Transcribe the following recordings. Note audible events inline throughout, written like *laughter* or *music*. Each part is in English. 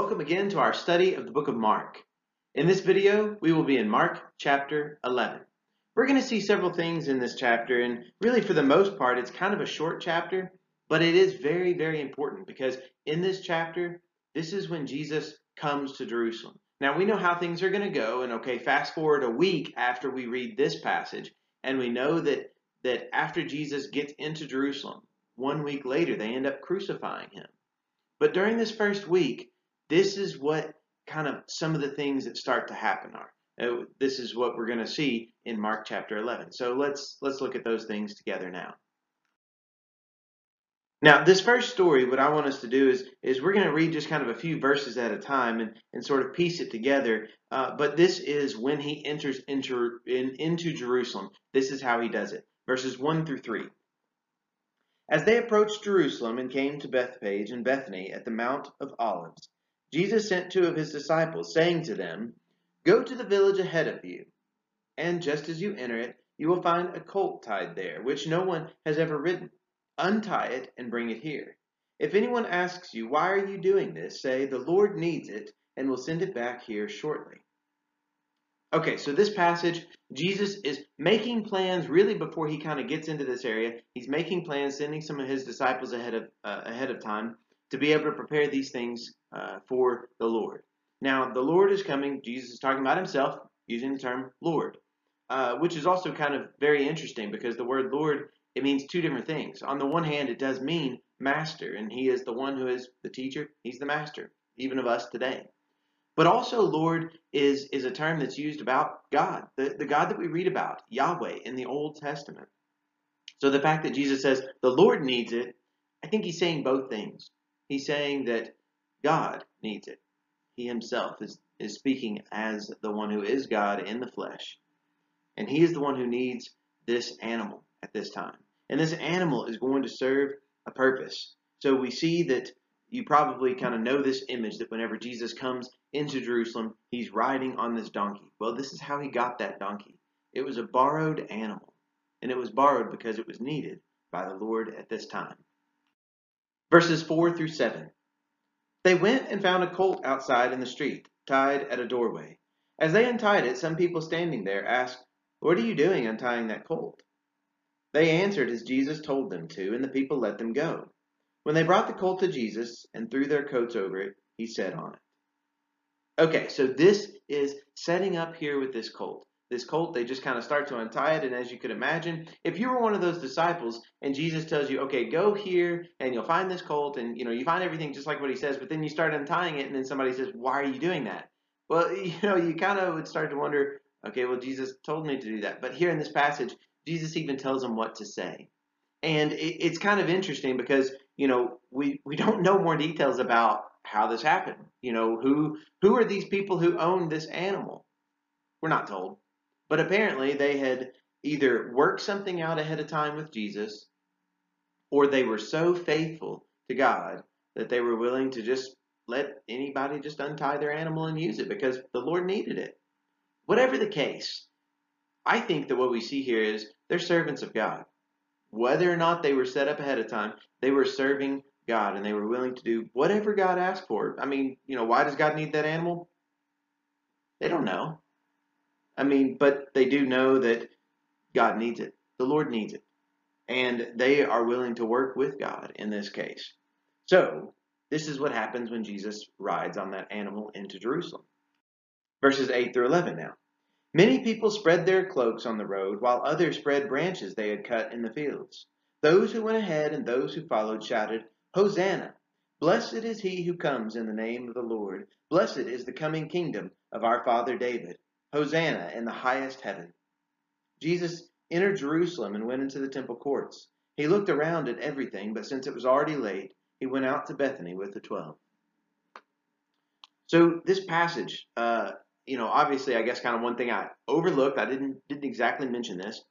Welcome again to our study of the book of Mark. In this video, we will be in Mark chapter 11. We're going to see several things in this chapter, and really for the most part, it's kind of a short chapter, but it is very, very important because in this chapter, this is when Jesus comes to Jerusalem. Now, we know how things are going to go, and okay, fast forward a week after we read this passage, and we know that, that after Jesus gets into Jerusalem, one week later, they end up crucifying him. But during this first week, this is what kind of some of the things that start to happen are. Uh, this is what we're going to see in Mark chapter 11. So let's let's look at those things together now. Now, this first story, what I want us to do is, is we're going to read just kind of a few verses at a time and, and sort of piece it together. Uh, but this is when he enters into, in, into Jerusalem. This is how he does it. Verses 1 through 3. As they approached Jerusalem and came to Bethphage and Bethany at the Mount of Olives, Jesus sent two of his disciples, saying to them, Go to the village ahead of you, and just as you enter it, you will find a colt tied there, which no one has ever ridden. Untie it and bring it here. If anyone asks you, Why are you doing this? say, The Lord needs it, and will send it back here shortly. Okay, so this passage, Jesus is making plans really before he kind of gets into this area. He's making plans, sending some of his disciples ahead of uh, ahead of time to be able to prepare these things uh, for the Lord. Now, the Lord is coming. Jesus is talking about himself using the term Lord, uh, which is also kind of very interesting because the word Lord it means two different things. On the one hand, it does mean master, and he is the one who is the teacher. He's the master, even of us today. But also, Lord is, is a term that's used about God, the, the God that we read about, Yahweh, in the Old Testament. So the fact that Jesus says the Lord needs it, I think he's saying both things. He's saying that God needs it. He himself is, is speaking as the one who is God in the flesh. And he is the one who needs this animal at this time. And this animal is going to serve a purpose. So we see that you probably kind of know this image that whenever Jesus comes into Jerusalem, he's riding on this donkey. Well, this is how he got that donkey. It was a borrowed animal, and it was borrowed because it was needed by the Lord at this time. Verses 4 through 7. They went and found a colt outside in the street, tied at a doorway. As they untied it, some people standing there asked, What are you doing untying that colt? They answered as Jesus told them to, and the people let them go. When they brought the colt to Jesus and threw their coats over it, he sat on it. Okay, so this is setting up here with this colt. This colt, they just kind of start to untie it, and as you could imagine, if you were one of those disciples and Jesus tells you, okay, go here and you'll find this colt, and you know, you find everything just like what he says, but then you start untying it, and then somebody says, why are you doing that? Well, *laughs* you know, you kind of would start to wonder, okay, well, Jesus told me to do that. But here in this passage, Jesus even tells them what to say. And it's kind of interesting because, you know, we, we don't know more details about how this happened. You know, who who are these people who own this animal? We're not told. But apparently they had either worked something out ahead of time with Jesus or they were so faithful to God that they were willing to just let anybody just untie their animal and use it because the Lord needed it. Whatever the case, I think that what we see here is they're servants of God. Whether or not they were set up ahead of time, they were serving God and they were willing to do whatever God asked for. I mean, you know, why does God need that animal? They don't know. I mean, but they do know that God needs it. The Lord needs it. And they are willing to work with God in this case. So, this is what happens when Jesus rides on that animal into Jerusalem. Verses 8 through 11 now. Many people spread their cloaks on the road, while others spread branches they had cut in the fields. Those who went ahead and those who followed shouted, Hosanna! Blessed is he who comes in the name of the Lord. Blessed is the coming kingdom of our father David. Hosanna in the highest heaven. Jesus entered Jerusalem and went into the temple courts. He looked around at everything, but since it was already late, he went out to Bethany with the twelve. So this passage, uh, you know, obviously, I guess kind of one thing I overlooked. I didn't didn't exactly mention this.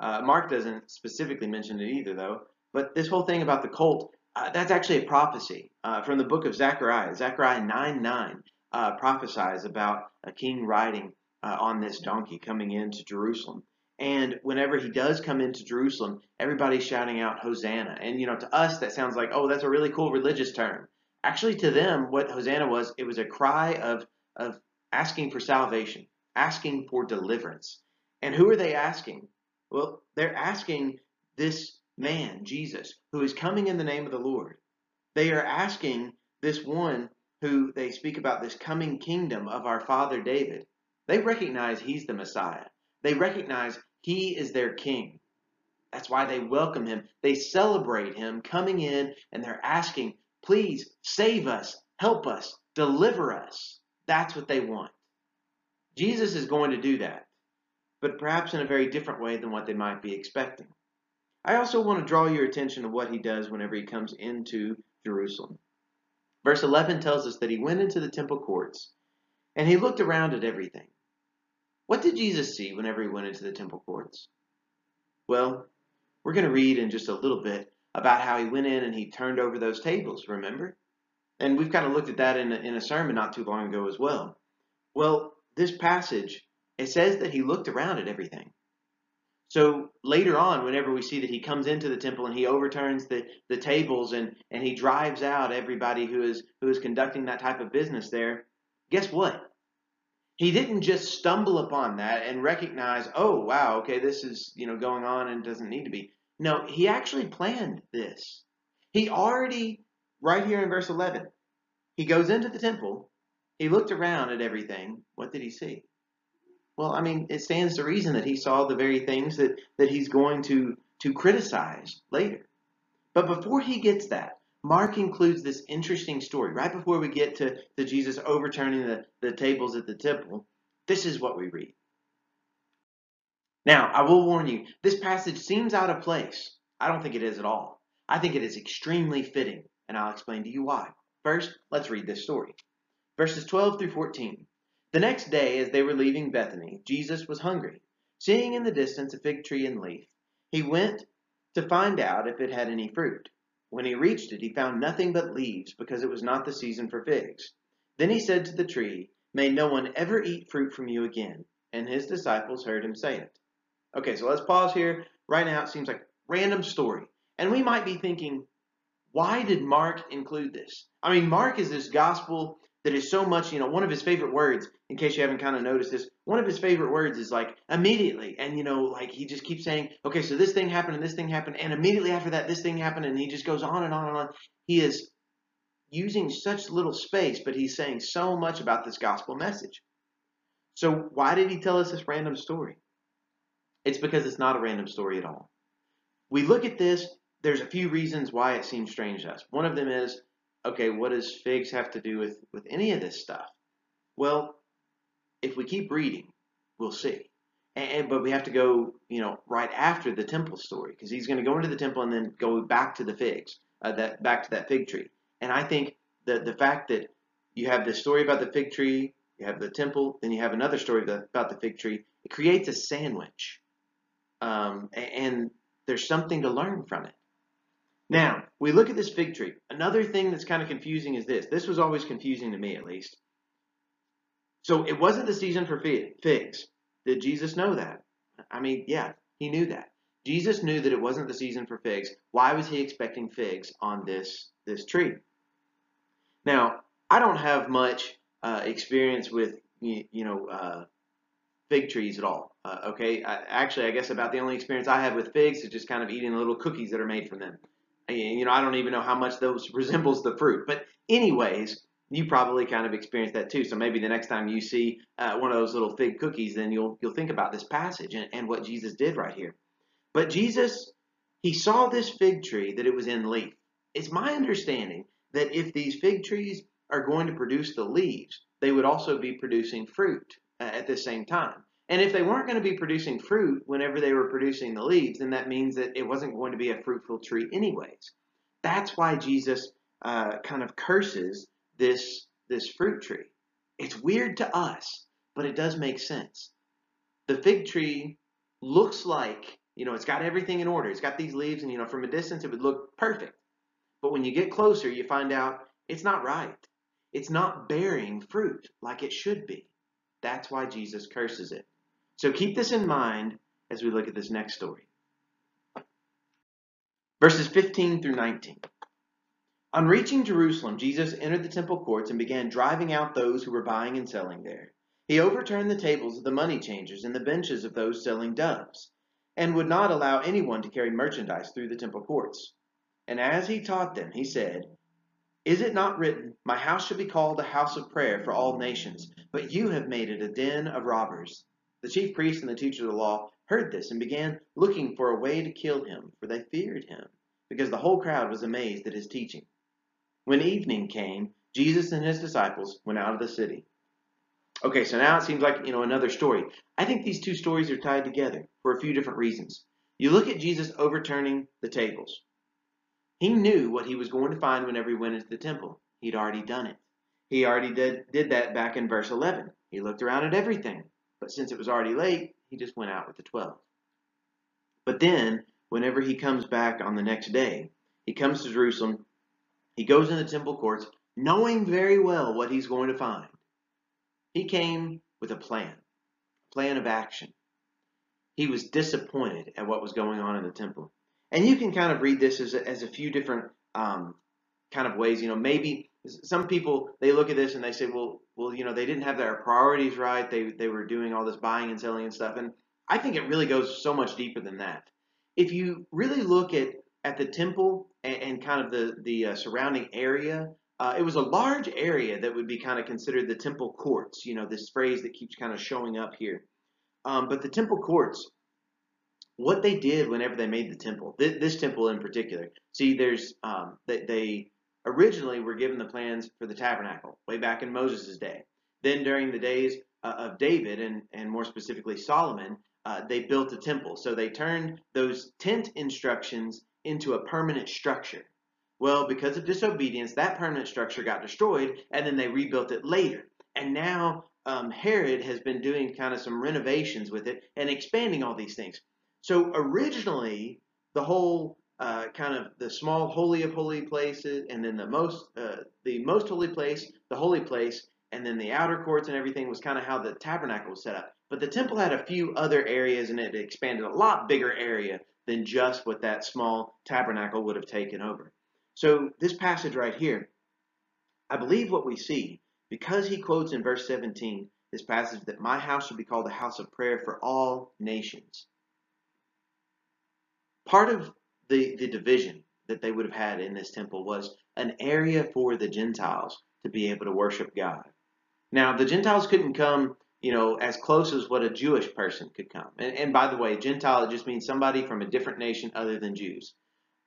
Uh, Mark doesn't specifically mention it either, though. But this whole thing about the colt, uh, that's actually a prophecy uh, from the book of Zechariah. Zechariah 9 9 uh, prophesies about a king riding uh, on this donkey coming into Jerusalem. And whenever he does come into Jerusalem, everybody's shouting out Hosanna. And, you know, to us, that sounds like, oh, that's a really cool religious term. Actually, to them, what Hosanna was, it was a cry of, of asking for salvation, asking for deliverance. And who are they asking? Well, they're asking this man, Jesus, who is coming in the name of the Lord. They are asking this one who they speak about this coming kingdom of our father David. They recognize he's the Messiah. They recognize he is their king. That's why they welcome him. They celebrate him coming in and they're asking, please save us, help us, deliver us. That's what they want. Jesus is going to do that, but perhaps in a very different way than what they might be expecting. I also want to draw your attention to what he does whenever he comes into Jerusalem. Verse 11 tells us that he went into the temple courts and he looked around at everything. What did Jesus see whenever he went into the temple courts? Well, we're going to read in just a little bit about how he went in and he turned over those tables, remember? And we've kind of looked at that in a, in a sermon not too long ago as well. Well, this passage, it says that he looked around at everything. So later on, whenever we see that he comes into the temple and he overturns the, the tables and, and he drives out everybody who is who is conducting that type of business there, guess what? He didn't just stumble upon that and recognize, oh wow, okay, this is you know going on and doesn't need to be. No, he actually planned this. He already, right here in verse 11, he goes into the temple, he looked around at everything. What did he see? Well, I mean, it stands to reason that he saw the very things that, that he's going to, to criticize later. But before he gets that, Mark includes this interesting story. Right before we get to, to Jesus overturning the, the tables at the temple, this is what we read. Now, I will warn you, this passage seems out of place. I don't think it is at all. I think it is extremely fitting, and I'll explain to you why. First, let's read this story. Verses 12 through 14. The next day, as they were leaving Bethany, Jesus was hungry. Seeing in the distance a fig tree in leaf, he went to find out if it had any fruit. When he reached it, he found nothing but leaves, because it was not the season for figs. Then he said to the tree, May no one ever eat fruit from you again. And his disciples heard him say it. Okay, so let's pause here. Right now, it seems like random story. And we might be thinking, why did Mark include this? I mean, Mark is this gospel that is so much, you know, one of his favorite words, in case you haven't kind of noticed this, one of his favorite words is like immediately. And, you know, like he just keeps saying, okay, so this thing happened and this thing happened. And immediately after that, this thing happened. And he just goes on and on and on. He is using such little space, but he's saying so much about this gospel message. So why did he tell us this random story? It's because it's not a random story at all. We look at this, there's a few reasons why it seems strange to us. One of them is okay, what does figs have to do with, with any of this stuff? Well, if we keep reading, we'll see. And, but we have to go, you know, right after the temple story because he's going to go into the temple and then go back to the figs, uh, that back to that fig tree. And I think that the fact that you have this story about the fig tree, you have the temple, then you have another story about the fig tree. It creates a sandwich, um, and there's something to learn from it. Now, we look at this fig tree. Another thing that's kind of confusing is this. This was always confusing to me, at least. So it wasn't the season for figs. Did Jesus know that? I mean, yeah, he knew that. Jesus knew that it wasn't the season for figs. Why was he expecting figs on this, this tree? Now, I don't have much uh, experience with, you, you know, uh, fig trees at all. Uh, okay, I, actually, I guess about the only experience I have with figs is just kind of eating little cookies that are made from them you know, I don't even know how much those *laughs* resembles the fruit. But anyways, you probably kind of experienced that too. So maybe the next time you see uh, one of those little fig cookies, then you'll you'll think about this passage and, and what Jesus did right here. But Jesus, he saw this fig tree that it was in leaf. It's my understanding that if these fig trees are going to produce the leaves, they would also be producing fruit uh, at the same time. And if they weren't going to be producing fruit whenever they were producing the leaves, then that means that it wasn't going to be a fruitful tree anyways. That's why Jesus uh, kind of curses this, this fruit tree. It's weird to us, but it does make sense. The fig tree looks like, you know, it's got everything in order. It's got these leaves, and, you know, from a distance, it would look perfect. But when you get closer, you find out it's not right. It's not bearing fruit like it should be. That's why Jesus curses it. So keep this in mind as we look at this next story. Verses 15 through 19. On reaching Jerusalem, Jesus entered the temple courts and began driving out those who were buying and selling there. He overturned the tables of the money changers and the benches of those selling doves, and would not allow anyone to carry merchandise through the temple courts. And as he taught them, he said, Is it not written, My house shall be called a house of prayer for all nations, but you have made it a den of robbers? The chief priests and the teachers of the law heard this and began looking for a way to kill him, for they feared him, because the whole crowd was amazed at his teaching. When evening came, Jesus and his disciples went out of the city. Okay, so now it seems like, you know, another story. I think these two stories are tied together for a few different reasons. You look at Jesus overturning the tables. He knew what he was going to find whenever he went into the temple. He'd already done it. He already did, did that back in verse 11. He looked around at everything, but since it was already late, he just went out with the 12. But then, whenever he comes back on the next day, he comes to Jerusalem he goes in the temple courts knowing very well what he's going to find. He came with a plan, a plan of action. He was disappointed at what was going on in the temple. And you can kind of read this as a, as a few different um, kind of ways. You know, maybe some people they look at this and they say, well, well, you know, they didn't have their priorities right. They they were doing all this buying and selling and stuff. And I think it really goes so much deeper than that. If you really look at at the temple and, and kind of the the uh, surrounding area. Uh, it was a large area that would be kind of considered the temple courts. You know, this phrase that keeps kind of showing up here. Um, but the temple courts, what they did whenever they made the temple, th- this temple in particular. See, there's um, they, they originally were given the plans for the tabernacle way back in Moses' day. Then during the days uh, of David and and more specifically Solomon, uh, they built a temple. So they turned those tent instructions into a permanent structure. Well, because of disobedience, that permanent structure got destroyed, and then they rebuilt it later. And now um, Herod has been doing kind of some renovations with it and expanding all these things. So originally, the whole uh, kind of the small holy of holy places, and then the most uh, the most holy place, the holy place, and then the outer courts and everything was kind of how the tabernacle was set up. But the temple had a few other areas, and it expanded a lot bigger area than just what that small tabernacle would have taken over. So, this passage right here, I believe what we see, because he quotes in verse 17 this passage that my house should be called a house of prayer for all nations. Part of the, the division that they would have had in this temple was an area for the Gentiles to be able to worship God. Now, the Gentiles couldn't come you know, as close as what a Jewish person could come. And, and by the way, Gentile, it just means somebody from a different nation other than Jews.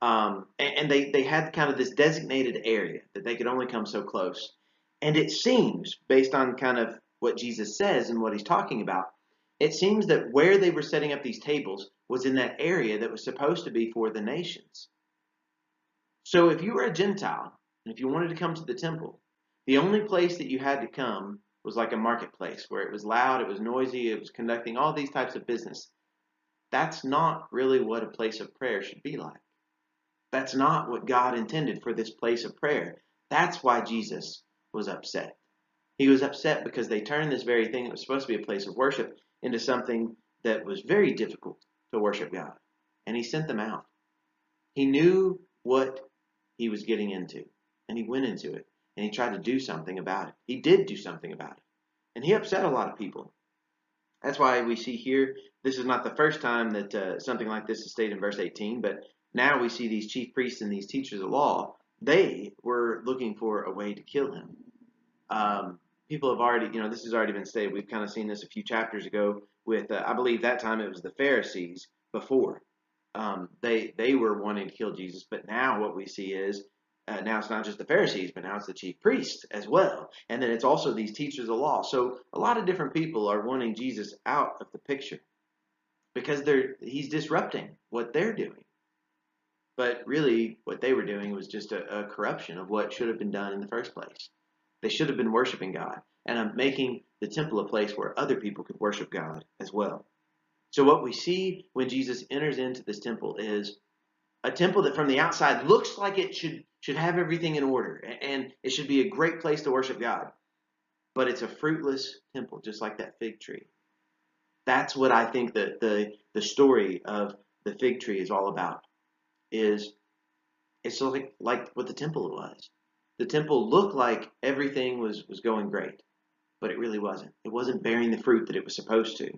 Um, and, and they, they had kind of this designated area that they could only come so close. And it seems, based on kind of what Jesus says and what he's talking about, it seems that where they were setting up these tables was in that area that was supposed to be for the nations. So if you were a Gentile, and if you wanted to come to the temple, the only place that you had to come was like a marketplace where it was loud, it was noisy, it was conducting all these types of business. That's not really what a place of prayer should be like. That's not what God intended for this place of prayer. That's why Jesus was upset. He was upset because they turned this very thing that was supposed to be a place of worship into something that was very difficult to worship God. And he sent them out. He knew what he was getting into, and he went into it and he tried to do something about it. He did do something about it. And he upset a lot of people. That's why we see here, this is not the first time that uh, something like this is stated in verse 18, but now we see these chief priests and these teachers of law, they were looking for a way to kill him. Um, people have already, you know, this has already been stated. We've kind of seen this a few chapters ago with, uh, I believe that time it was the Pharisees before. Um, they they were wanting to kill Jesus, but now what we see is uh, now it's not just the Pharisees, but now it's the chief priests as well. And then it's also these teachers of law. So a lot of different people are wanting Jesus out of the picture because they're he's disrupting what they're doing. But really, what they were doing was just a, a corruption of what should have been done in the first place. They should have been worshiping God and I'm making the temple a place where other people could worship God as well. So what we see when Jesus enters into this temple is a temple that from the outside looks like it should should have everything in order and it should be a great place to worship God. But it's a fruitless temple, just like that fig tree. That's what I think that the the story of the fig tree is all about. Is it's like like what the temple was. The temple looked like everything was was going great, but it really wasn't. It wasn't bearing the fruit that it was supposed to.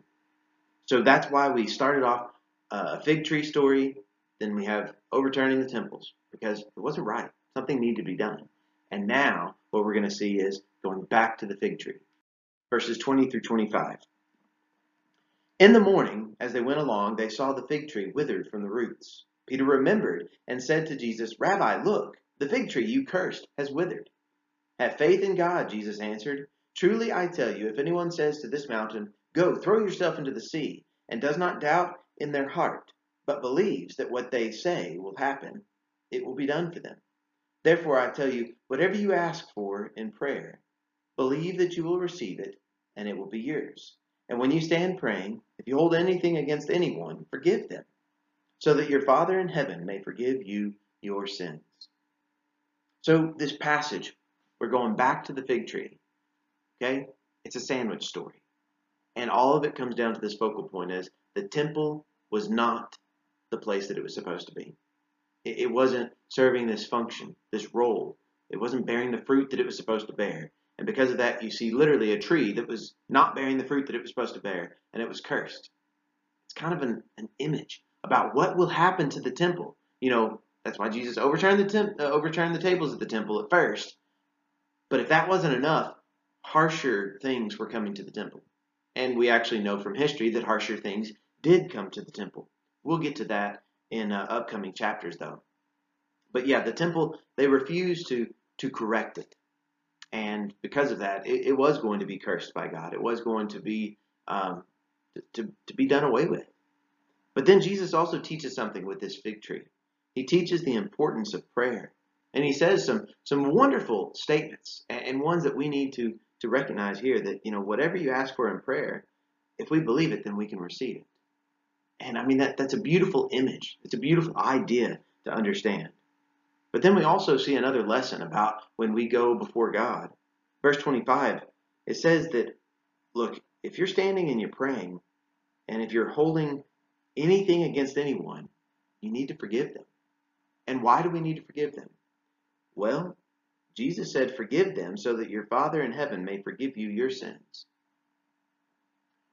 So that's why we started off uh, a fig tree story, then we have overturning the temples because it wasn't right. Something needed to be done. And now what we're going to see is going back to the fig tree. Verses 20 through 25. In the morning, as they went along, they saw the fig tree withered from the roots. Peter remembered and said to Jesus, Rabbi, look, the fig tree you cursed has withered. Have faith in God, Jesus answered. Truly I tell you, if anyone says to this mountain, Go, throw yourself into the sea, and does not doubt in their heart, but believes that what they say will happen, it will be done for them. Therefore I tell you, whatever you ask for in prayer, believe that you will receive it, and it will be yours. And when you stand praying, if you hold anything against anyone, forgive them so that your Father in heaven may forgive you your sins. So, this passage, we're going back to the fig tree. Okay? It's a sandwich story. And all of it comes down to this focal point is the temple was not the place that it was supposed to be. It, wasn't serving this function, this role. It wasn't bearing the fruit that it was supposed to bear. And because of that, you see literally a tree that was not bearing the fruit that it was supposed to bear, and it was cursed. It's kind of an, an image about what will happen to the temple. You know, that's why Jesus overturned the temp- uh, overturned the tables at the temple at first. But if that wasn't enough, harsher things were coming to the temple. And we actually know from history that harsher things did come to the temple. We'll get to that in uh, upcoming chapters, though. But yeah, the temple they refused to to correct it, and because of that, it, it was going to be cursed by God. It was going to be um, to, to be done away with. But then Jesus also teaches something with this fig tree. He teaches the importance of prayer. And he says some some wonderful statements and ones that we need to to recognize here that you know whatever you ask for in prayer, if we believe it, then we can receive it. And I mean that that's a beautiful image. It's a beautiful idea to understand. But then we also see another lesson about when we go before God. Verse 25, it says that look, if you're standing and you're praying, and if you're holding anything against anyone, you need to forgive them. And why do we need to forgive them? Well, Jesus said, Forgive them so that your Father in heaven may forgive you your sins.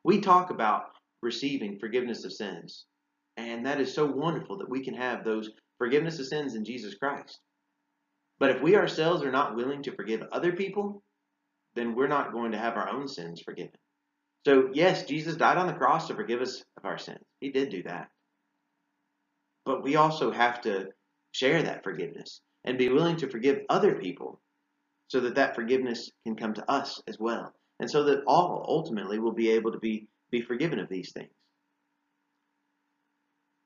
We talk about receiving forgiveness of sins, and that is so wonderful that we can have those forgiveness of sins in Jesus Christ. But if we ourselves are not willing to forgive other people, then we're not going to have our own sins forgiven. So, yes, Jesus died on the cross to forgive us of our sins. He did do that. But we also have to share that forgiveness and be willing to forgive other people so that that forgiveness can come to us as well. And so that all ultimately will be able to be, be forgiven of these things.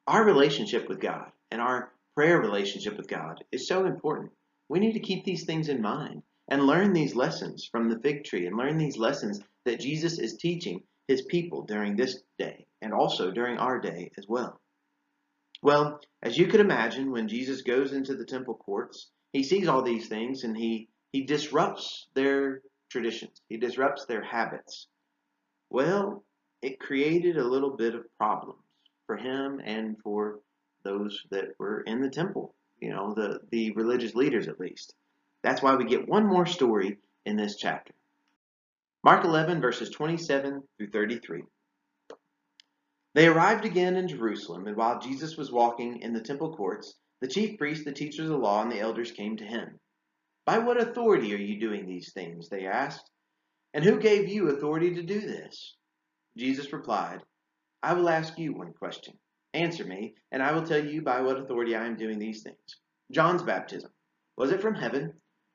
Our relationship with God and our prayer relationship with God is so important. We need to keep these things in mind and learn these lessons from the fig tree and learn these lessons that Jesus is teaching his people during this day and also during our day as well. Well, as you could imagine, when Jesus goes into the temple courts, he sees all these things and he, he disrupts their traditions. He disrupts their habits. Well, it created a little bit of problems for him and for those that were in the temple, you know, the, the religious leaders at least. That's why we get one more story in this chapter. Mark 11, verses 27 through 33. They arrived again in Jerusalem, and while Jesus was walking in the temple courts, the chief priests, the teachers of the law, and the elders came to him. By what authority are you doing these things? They asked. And who gave you authority to do this? Jesus replied, I will ask you one question. Answer me, and I will tell you by what authority I am doing these things. John's baptism, was it from heaven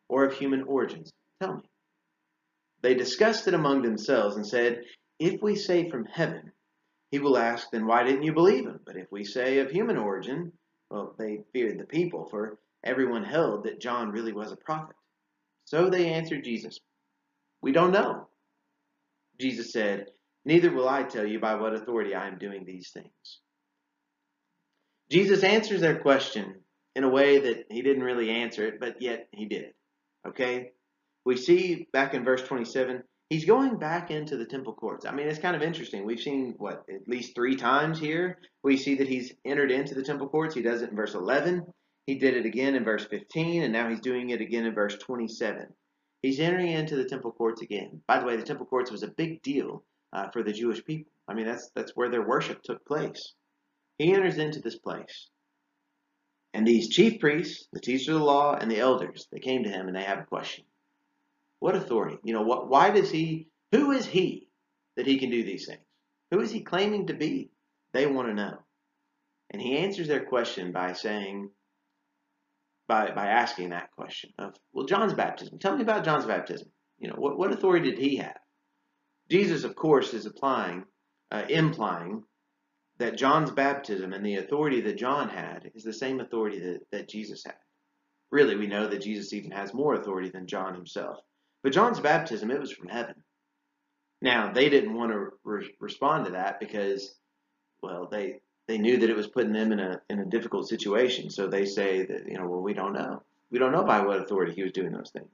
or of human origins? Tell me. They discussed it among themselves and said, If we say from heaven, he will ask, Then why didn't you believe him? But if we say of human origin, well, they feared the people, for everyone held that John really was a prophet. So they answered Jesus, We don't know. Jesus said, Neither will I tell you by what authority I am doing these things. Jesus answers their question in a way that he didn't really answer it, but yet he did. Okay? we see back in verse 27, he's going back into the temple courts. I mean, it's kind of interesting. We've seen, what, at least three times here. We see that he's entered into the temple courts. He does it in verse 11, He did it again in verse 15, and now he's doing it again in verse 27. He's entering into the temple courts again. By the way, the temple courts was a big deal uh, for the Jewish people. I mean, that's that's where their worship took place. He enters into this place, and these chief priests, the teachers of the law, and the elders, they came to him and they have a question. What authority? You know, what? Why does he? Who is he that he can do these things? Who is he claiming to be? They want to know. And he answers their question by saying, by, by asking that question of, well, John's baptism. Tell me about John's baptism. You know, what, what authority did he have? Jesus, of course, is applying, uh, implying that John's baptism and the authority that John had is the same authority that, that Jesus had. Really, we know that Jesus even has more authority than John himself. But John's baptism, it was from heaven. Now, they didn't want to re- respond to that because, well, they they knew that it was putting them in a in a difficult situation. So they say that you know, well, we don't know. We don't know by what authority he was doing those things.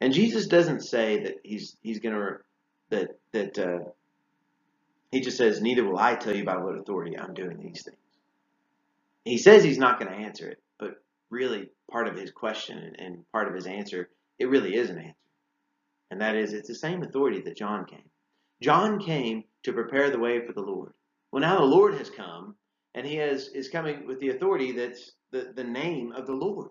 And Jesus doesn't say that he's he's going to that that uh, he just says, neither will I tell you by what authority I'm doing these things. He says he's not going to answer it, but really part of his question and, and part of his answer, it really is an answer. And that is, it's the same authority that John came. John came to prepare the way for the Lord. Well, now the Lord has come, and he has, is coming with the authority that's the, the name of the Lord.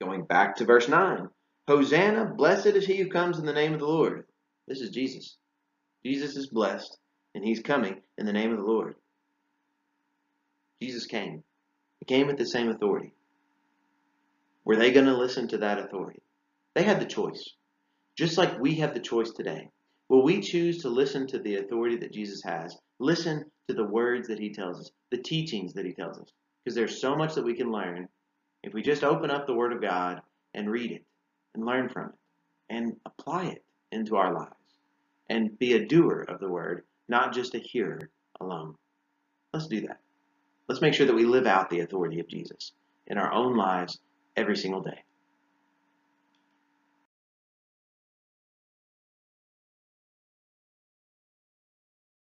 Going back to verse 9 Hosanna, blessed is he who comes in the name of the Lord. This is Jesus. Jesus is blessed, and he's coming in the name of the Lord. Jesus came. He came with the same authority. Were they going to listen to that authority? They had the choice. Just like we have the choice today. Will we choose to listen to the authority that Jesus has? Listen to the words that he tells us, the teachings that he tells us. Because there's so much that we can learn if we just open up the Word of God and read it and learn from it and apply it into our lives and be a doer of the Word, not just a hearer alone. Let's do that. Let's make sure that we live out the authority of Jesus in our own lives every single day.